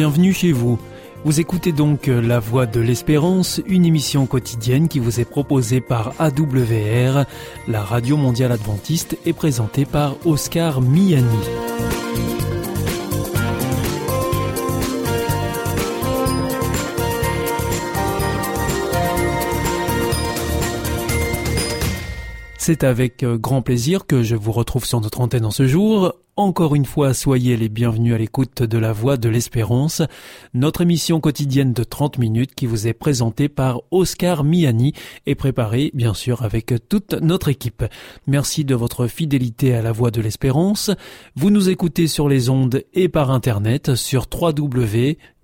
bienvenue chez vous. Vous écoutez donc La Voix de l'Espérance, une émission quotidienne qui vous est proposée par AWR, la radio mondiale adventiste, et présentée par Oscar Miani. C'est avec euh, grand plaisir que je vous retrouve sur notre antenne en ce jour. Encore une fois, soyez les bienvenus à l'écoute de la Voix de l'Espérance, notre émission quotidienne de 30 minutes qui vous est présentée par Oscar Miani et préparée bien sûr avec toute notre équipe. Merci de votre fidélité à la Voix de l'Espérance. Vous nous écoutez sur les ondes et par internet sur www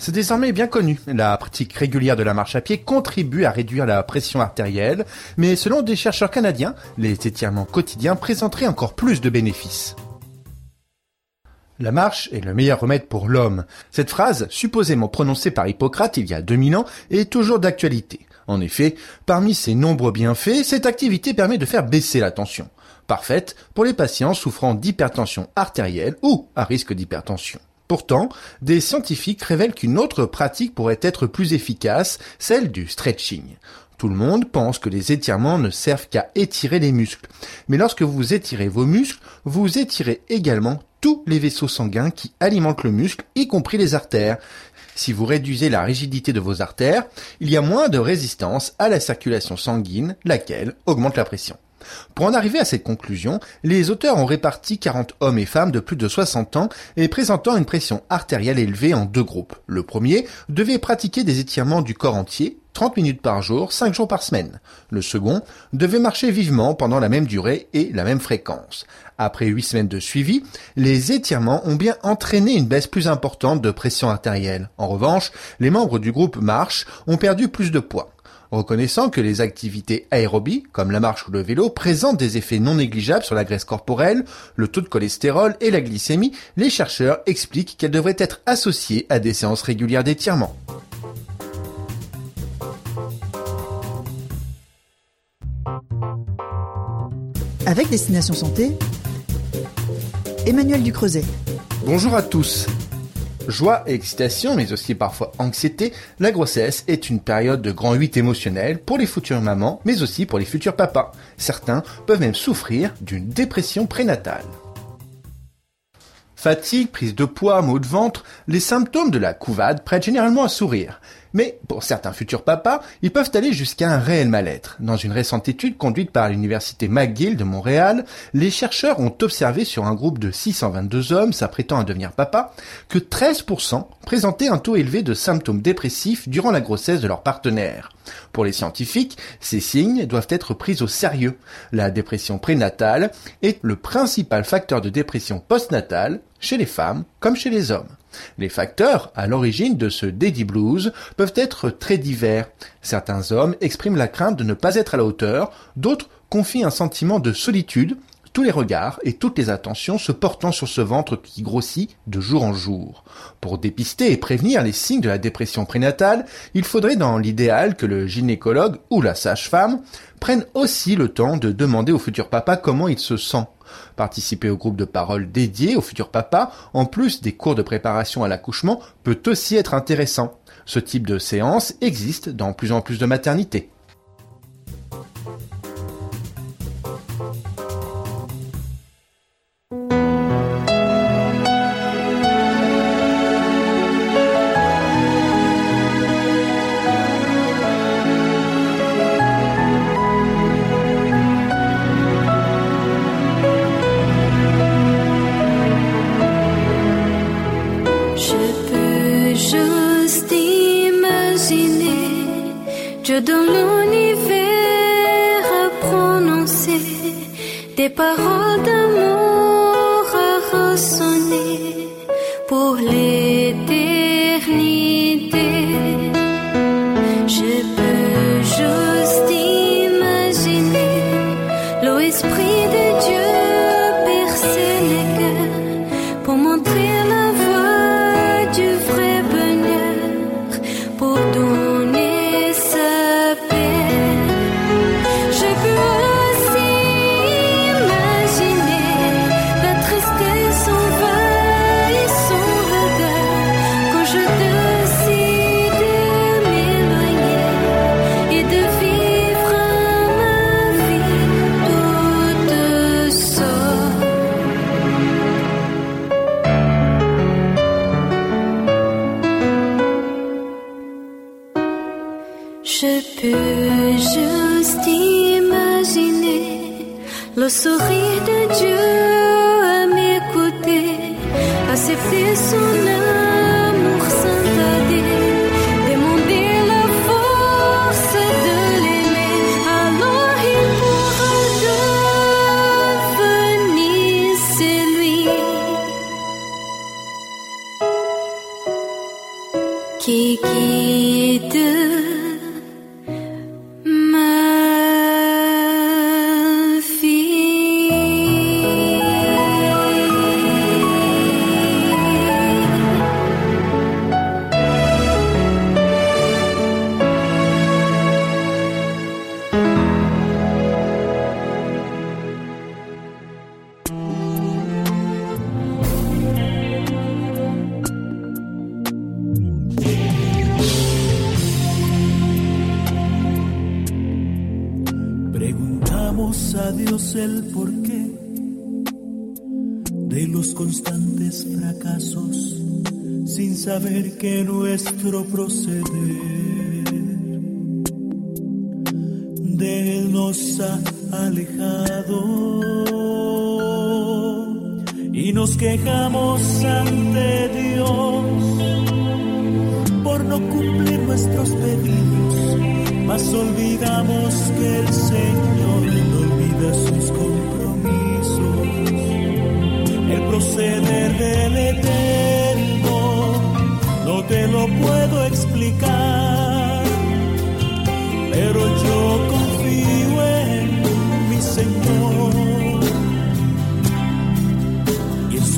C'est désormais bien connu. La pratique régulière de la marche à pied contribue à réduire la pression artérielle, mais selon des chercheurs canadiens, les étirements quotidiens présenteraient encore plus de bénéfices. La marche est le meilleur remède pour l'homme. Cette phrase, supposément prononcée par Hippocrate il y a 2000 ans, est toujours d'actualité. En effet, parmi ses nombreux bienfaits, cette activité permet de faire baisser la tension. Parfaite pour les patients souffrant d'hypertension artérielle ou à risque d'hypertension. Pourtant, des scientifiques révèlent qu'une autre pratique pourrait être plus efficace, celle du stretching. Tout le monde pense que les étirements ne servent qu'à étirer les muscles. Mais lorsque vous étirez vos muscles, vous étirez également tous les vaisseaux sanguins qui alimentent le muscle, y compris les artères. Si vous réduisez la rigidité de vos artères, il y a moins de résistance à la circulation sanguine, laquelle augmente la pression. Pour en arriver à cette conclusion, les auteurs ont réparti 40 hommes et femmes de plus de 60 ans et présentant une pression artérielle élevée en deux groupes. Le premier devait pratiquer des étirements du corps entier, 30 minutes par jour, 5 jours par semaine. Le second devait marcher vivement pendant la même durée et la même fréquence. Après 8 semaines de suivi, les étirements ont bien entraîné une baisse plus importante de pression artérielle. En revanche, les membres du groupe marche ont perdu plus de poids. Reconnaissant que les activités aérobies, comme la marche ou le vélo, présentent des effets non négligeables sur la graisse corporelle, le taux de cholestérol et la glycémie, les chercheurs expliquent qu'elles devraient être associées à des séances régulières d'étirement. Avec Destination Santé, Emmanuel Ducreuset. Bonjour à tous joie et excitation, mais aussi parfois anxiété, la grossesse est une période de grand 8 émotionnel pour les futures mamans, mais aussi pour les futurs papas. Certains peuvent même souffrir d'une dépression prénatale. Fatigue, prise de poids, maux de ventre, les symptômes de la couvade prêtent généralement à sourire. Mais pour certains futurs papas, ils peuvent aller jusqu'à un réel mal-être. Dans une récente étude conduite par l'université McGill de Montréal, les chercheurs ont observé sur un groupe de 622 hommes s'apprêtant à devenir papa que 13% présentaient un taux élevé de symptômes dépressifs durant la grossesse de leur partenaire. Pour les scientifiques, ces signes doivent être pris au sérieux. La dépression prénatale est le principal facteur de dépression postnatale chez les femmes comme chez les hommes. Les facteurs à l'origine de ce daddy blues peuvent être très divers. Certains hommes expriment la crainte de ne pas être à la hauteur, d'autres confient un sentiment de solitude, tous les regards et toutes les attentions se portant sur ce ventre qui grossit de jour en jour. Pour dépister et prévenir les signes de la dépression prénatale, il faudrait dans l'idéal que le gynécologue ou la sage-femme prenne aussi le temps de demander au futur papa comment il se sent. Participer au groupe de parole dédié au futur papa, en plus des cours de préparation à l'accouchement, peut aussi être intéressant. Ce type de séance existe dans plus en plus de maternités. 聞きと y nos quejamos ante Dios por no cumplir nuestros pedidos, mas olvidamos que el Señor no olvida sus compromisos. El proceder del Eterno no te lo puedo explicar,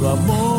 y en su amor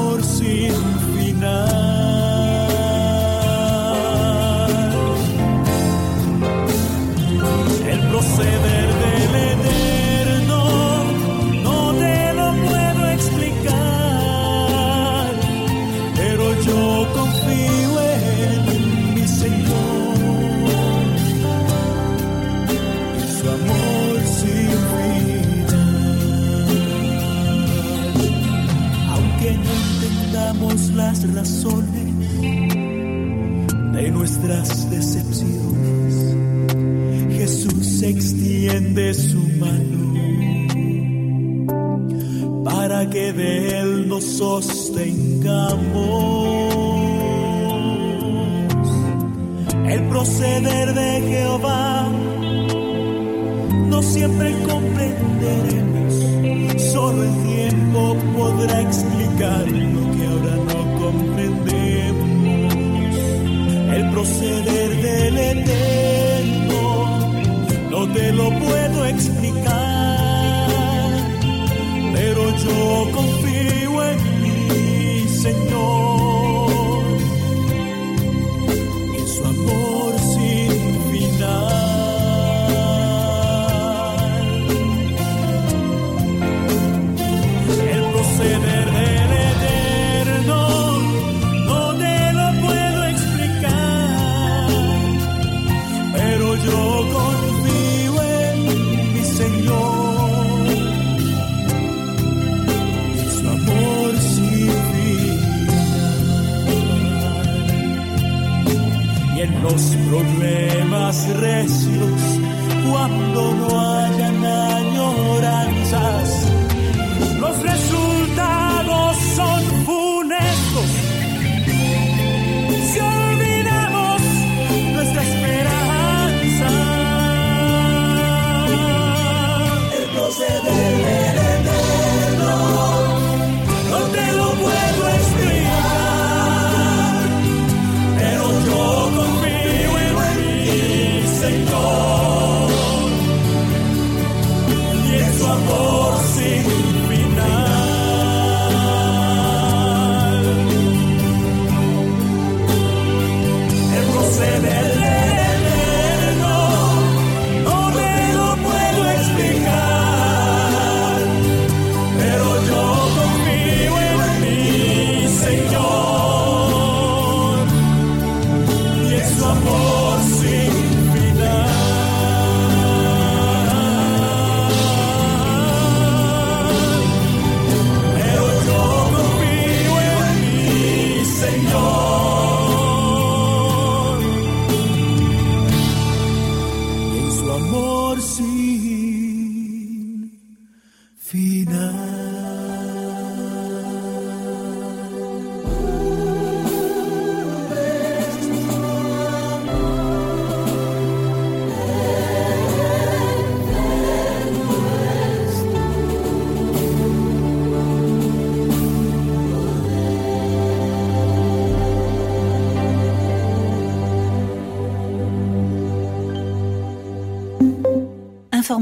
sostengamos. El proceder de Jehová no siempre comprenderemos, solo el tiempo podrá explicar lo que ahora no comprendemos. El proceder del eterno no te lo puedo explicar, pero yo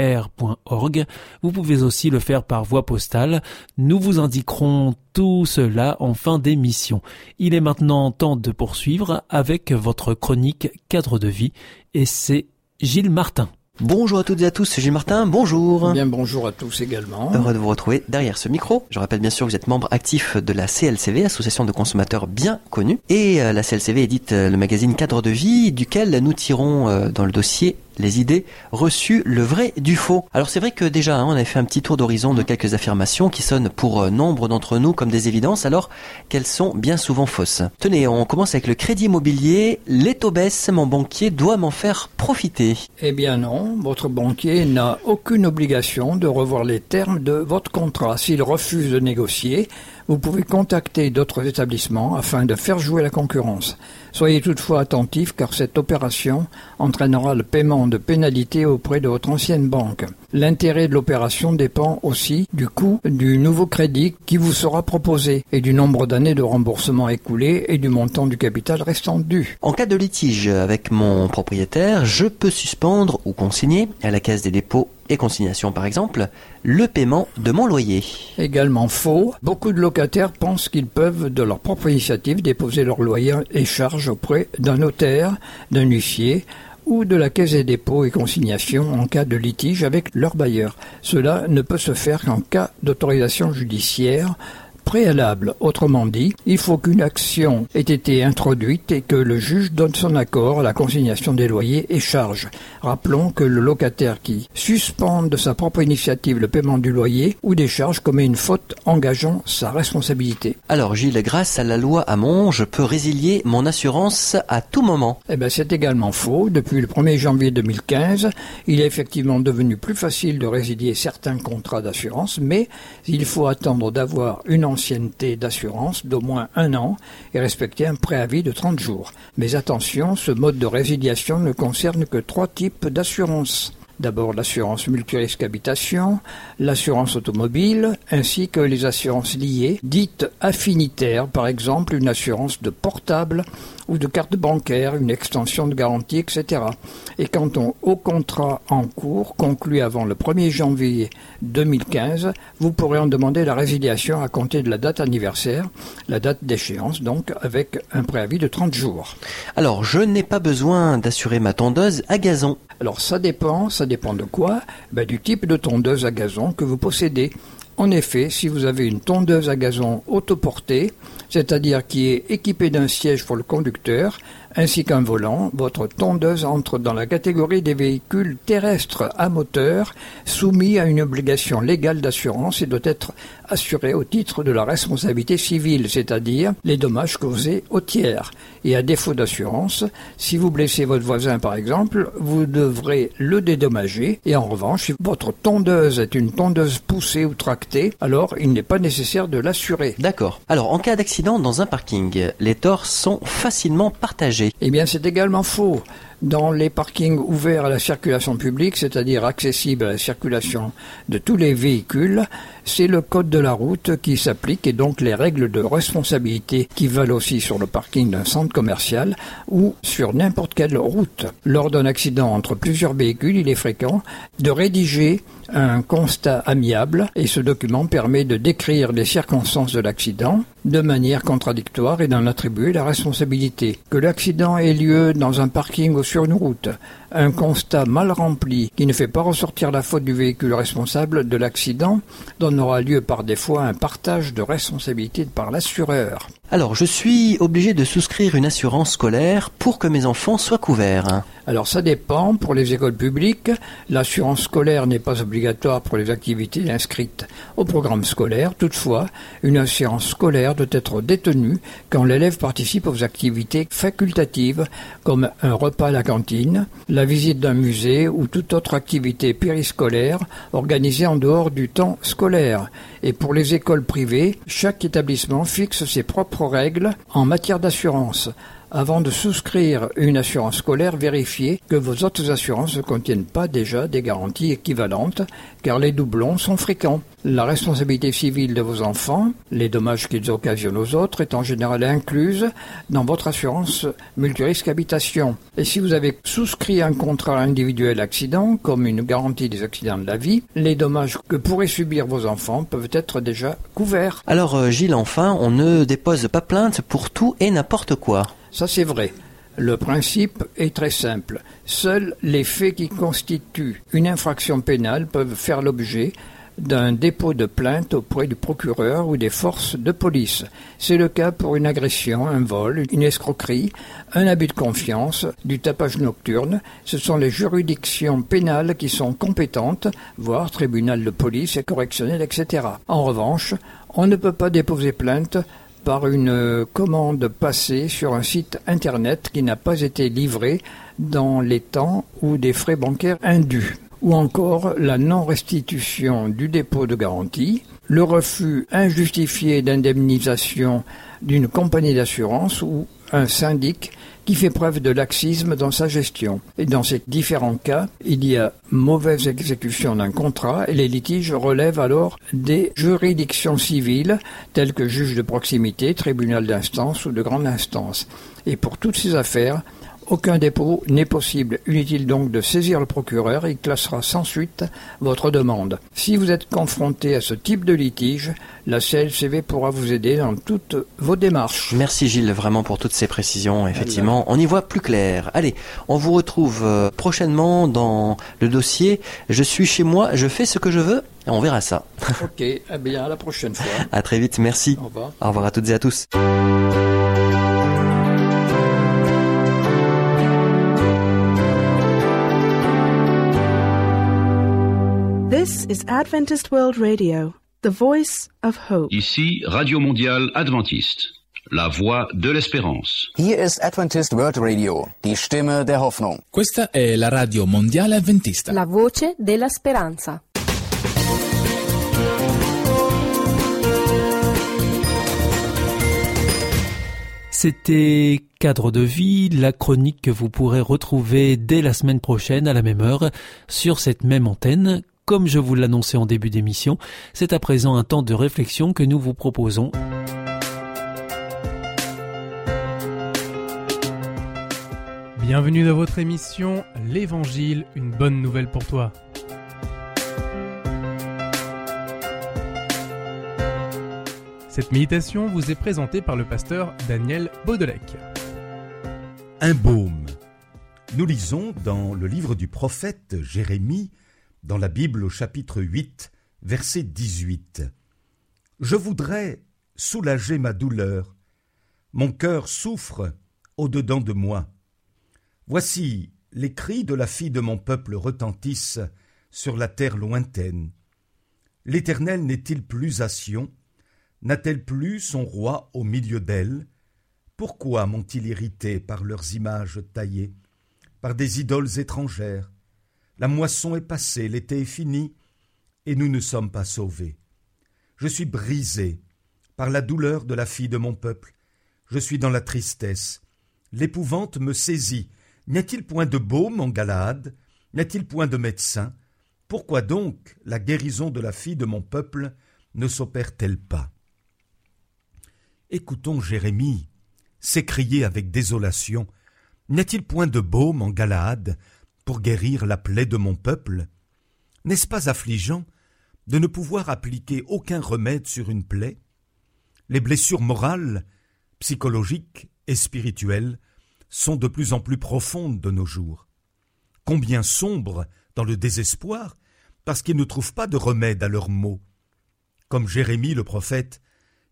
r.org. Vous pouvez aussi le faire par voie postale. Nous vous indiquerons tout cela en fin d'émission. Il est maintenant temps de poursuivre avec votre chronique cadre de vie et c'est Gilles Martin. Bonjour à toutes et à tous, Gilles Martin, bonjour. Bien bonjour à tous également. Heureux de vous retrouver derrière ce micro. Je rappelle bien sûr que vous êtes membre actif de la CLCV, Association de consommateurs bien connue. Et euh, la CLCV édite euh, le magazine Cadre de vie, duquel nous tirons euh, dans le dossier les idées reçues, le vrai du faux. Alors c'est vrai que déjà, hein, on avait fait un petit tour d'horizon de quelques affirmations qui sonnent pour nombre d'entre nous comme des évidences, alors qu'elles sont bien souvent fausses. Tenez, on commence avec le crédit immobilier. Les taux baissent, mon banquier doit m'en faire profiter. Eh bien non, votre banquier n'a aucune obligation de revoir les termes de votre contrat. S'il refuse de négocier, vous pouvez contacter d'autres établissements afin de faire jouer la concurrence. Soyez toutefois attentif car cette opération entraînera le paiement de pénalités auprès de votre ancienne banque. L'intérêt de l'opération dépend aussi du coût du nouveau crédit qui vous sera proposé et du nombre d'années de remboursement écoulé et du montant du capital restant dû. En cas de litige avec mon propriétaire, je peux suspendre ou consigner à la caisse des dépôts et consignation par exemple, le paiement de mon loyer. Également faux, beaucoup de locataires pensent qu'ils peuvent de leur propre initiative déposer leur loyer et charges auprès d'un notaire, d'un huissier ou de la caisse des dépôts et consignations en cas de litige avec leur bailleur. Cela ne peut se faire qu'en cas d'autorisation judiciaire préalable. Autrement dit, il faut qu'une action ait été introduite et que le juge donne son accord à la consignation des loyers et charges. Rappelons que le locataire qui suspend de sa propre initiative le paiement du loyer ou des charges commet une faute engageant sa responsabilité. Alors Gilles, grâce à la loi Hamon, je peux résilier mon assurance à tout moment. Eh bien c'est également faux. Depuis le 1er janvier 2015, il est effectivement devenu plus facile de résilier certains contrats d'assurance, mais il faut attendre d'avoir une ancienneté d'assurance d'au moins un an et respecter un préavis de 30 jours. Mais attention, ce mode de résiliation ne concerne que trois types d'assurance. D'abord l'assurance multirisque habitation, l'assurance automobile, ainsi que les assurances liées, dites affinitaires, par exemple une assurance de portable ou de carte bancaire, une extension de garantie, etc. Et quant au contrat en cours, conclu avant le 1er janvier 2015, vous pourrez en demander la résiliation à compter de la date anniversaire, la date d'échéance donc, avec un préavis de 30 jours. Alors, je n'ai pas besoin d'assurer ma tondeuse à gazon. Alors ça dépend, ça dépend de quoi? Ben, Du type de tondeuse à gazon que vous possédez. En effet, si vous avez une tondeuse à gazon autoportée, c'est-à-dire qui est équipée d'un siège pour le conducteur, ainsi qu'un volant, votre tondeuse entre dans la catégorie des véhicules terrestres à moteur soumis à une obligation légale d'assurance et doit être assurée au titre de la responsabilité civile, c'est-à-dire les dommages causés aux tiers. Et à défaut d'assurance, si vous blessez votre voisin par exemple, vous devrez le dédommager et en revanche, si votre tondeuse est une tondeuse poussée ou tractée, alors il n'est pas nécessaire de l'assurer. D'accord. Alors en cas d'accident dans un parking, les torts sont facilement partagés. Eh bien, c'est également faux. Dans les parkings ouverts à la circulation publique, c'est-à-dire accessibles à la circulation de tous les véhicules, c'est le code de la route qui s'applique et donc les règles de responsabilité qui valent aussi sur le parking d'un centre commercial ou sur n'importe quelle route. Lors d'un accident entre plusieurs véhicules, il est fréquent de rédiger un constat amiable et ce document permet de décrire les circonstances de l'accident de manière contradictoire et d'en attribuer la responsabilité. Que l'accident ait lieu dans un parking ou sur une route, un constat mal rempli qui ne fait pas ressortir la faute du véhicule responsable de l'accident donnera lieu par des fois à un partage de responsabilité par l'assureur. Alors, je suis obligé de souscrire une assurance scolaire pour que mes enfants soient couverts. Alors ça dépend. Pour les écoles publiques, l'assurance scolaire n'est pas obligatoire pour les activités inscrites au programme scolaire. Toutefois, une assurance scolaire doit être détenue quand l'élève participe aux activités facultatives comme un repas à la cantine, la visite d'un musée ou toute autre activité périscolaire organisée en dehors du temps scolaire. Et pour les écoles privées, chaque établissement fixe ses propres règles en matière d'assurance. Avant de souscrire une assurance scolaire, vérifiez que vos autres assurances ne contiennent pas déjà des garanties équivalentes, car les doublons sont fréquents. La responsabilité civile de vos enfants, les dommages qu'ils occasionnent aux autres, est en général incluse dans votre assurance multirisque habitation. Et si vous avez souscrit un contrat individuel accident, comme une garantie des accidents de la vie, les dommages que pourraient subir vos enfants peuvent être déjà couverts. Alors euh, Gilles, enfin, on ne dépose pas plainte pour tout et n'importe quoi. Ça c'est vrai. Le principe est très simple. Seuls les faits qui constituent une infraction pénale peuvent faire l'objet d'un dépôt de plainte auprès du procureur ou des forces de police. C'est le cas pour une agression, un vol, une escroquerie, un abus de confiance, du tapage nocturne. Ce sont les juridictions pénales qui sont compétentes, voire tribunal de police et correctionnel, etc. En revanche, on ne peut pas déposer plainte par une commande passée sur un site internet qui n'a pas été livré dans les temps ou des frais bancaires indus. Ou encore la non-restitution du dépôt de garantie, le refus injustifié d'indemnisation d'une compagnie d'assurance ou un syndic qui fait preuve de laxisme dans sa gestion. Et dans ces différents cas, il y a mauvaise exécution d'un contrat et les litiges relèvent alors des juridictions civiles telles que juge de proximité, tribunal d'instance ou de grande instance. Et pour toutes ces affaires, aucun dépôt n'est possible. Inutile donc de saisir le procureur, il classera sans suite votre demande. Si vous êtes confronté à ce type de litige, la CLCV pourra vous aider dans toutes vos démarches. Merci Gilles vraiment pour toutes ces précisions. Effectivement, on y voit plus clair. Allez, on vous retrouve euh, prochainement dans le dossier Je suis chez moi, je fais ce que je veux. Et on verra ça. Ok, eh bien à la prochaine fois. À très vite, merci. Au revoir. Au revoir à toutes et à tous. Is Adventist World Radio, the voice of hope. Ici Radio Mondiale Adventiste, la voix de l'espérance. Hier ist Adventist World Radio, die Stimme der Hoffnung. Questa è la radio mondiale adventista. La voce della speranza. C'était Cadre de vie, la chronique que vous pourrez retrouver dès la semaine prochaine à la même heure sur cette même antenne. Comme je vous l'annonçais en début d'émission, c'est à présent un temps de réflexion que nous vous proposons. Bienvenue dans votre émission L'Évangile, une bonne nouvelle pour toi. Cette méditation vous est présentée par le pasteur Daniel Baudelec. Un baume. Nous lisons dans le livre du prophète Jérémie, dans la Bible au chapitre 8, verset 18. Je voudrais soulager ma douleur. Mon cœur souffre au-dedans de moi. Voici les cris de la fille de mon peuple retentissent sur la terre lointaine. L'Éternel n'est-il plus à Sion? N'a-t-elle plus son roi au milieu d'elle? Pourquoi m'ont-ils irrité par leurs images taillées, par des idoles étrangères? La moisson est passée, l'été est fini, et nous ne sommes pas sauvés. Je suis brisé par la douleur de la fille de mon peuple, je suis dans la tristesse, l'épouvante me saisit, N'y a-t-il point de baume en Galaad N'y a-t-il point de médecin? Pourquoi donc la guérison de la fille de mon peuple ne s'opère-t-elle pas? Écoutons Jérémie s'écrier avec désolation. N'y a-t-il point de baume en Galaad pour guérir la plaie de mon peuple N'est-ce pas affligeant de ne pouvoir appliquer aucun remède sur une plaie? Les blessures morales, psychologiques et spirituelles sont de plus en plus profondes de nos jours. Combien sombres dans le désespoir parce qu'ils ne trouvent pas de remède à leurs maux. Comme Jérémie le prophète,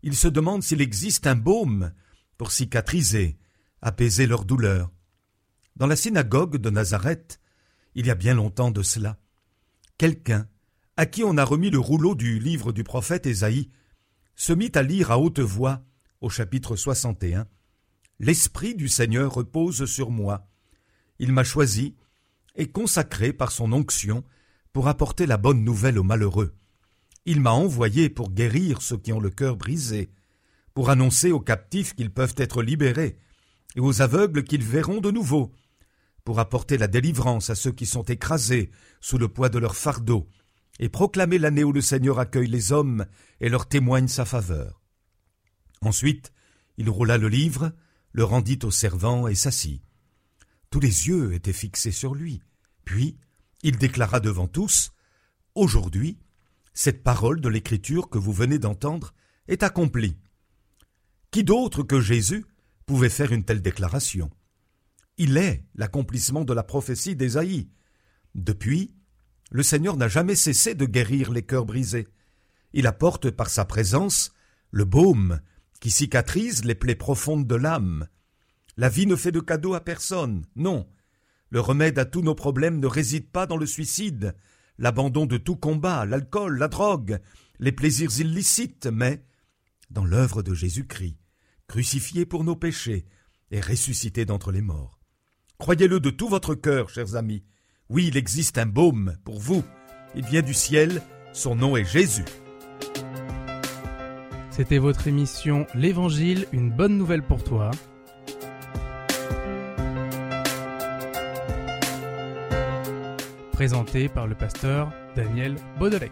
ils se demandent s'il existe un baume pour cicatriser, apaiser leur douleur. Dans la synagogue de Nazareth, il y a bien longtemps de cela, quelqu'un, à qui on a remis le rouleau du livre du prophète Ésaïe, se mit à lire à haute voix, au chapitre 61, L'Esprit du Seigneur repose sur moi. Il m'a choisi et consacré par son onction pour apporter la bonne nouvelle aux malheureux. Il m'a envoyé pour guérir ceux qui ont le cœur brisé, pour annoncer aux captifs qu'ils peuvent être libérés, et aux aveugles qu'ils verront de nouveau, pour apporter la délivrance à ceux qui sont écrasés sous le poids de leur fardeau, et proclamer l'année où le Seigneur accueille les hommes et leur témoigne sa faveur. Ensuite, il roula le livre, le rendit au servant et s'assit. Tous les yeux étaient fixés sur lui. Puis, il déclara devant tous Aujourd'hui, cette parole de l'Écriture que vous venez d'entendre est accomplie. Qui d'autre que Jésus pouvait faire une telle déclaration? Il est l'accomplissement de la prophétie d'Ésaïe. Depuis, le Seigneur n'a jamais cessé de guérir les cœurs brisés. Il apporte par sa présence le baume qui cicatrise les plaies profondes de l'âme. La vie ne fait de cadeau à personne, non. Le remède à tous nos problèmes ne réside pas dans le suicide, l'abandon de tout combat, l'alcool, la drogue, les plaisirs illicites, mais dans l'œuvre de Jésus-Christ, crucifié pour nos péchés et ressuscité d'entre les morts. Croyez-le de tout votre cœur, chers amis. Oui, il existe un baume pour vous. Il vient du ciel, son nom est Jésus. C'était votre émission L'Évangile, une bonne nouvelle pour toi. Présenté par le pasteur Daniel Baudelec.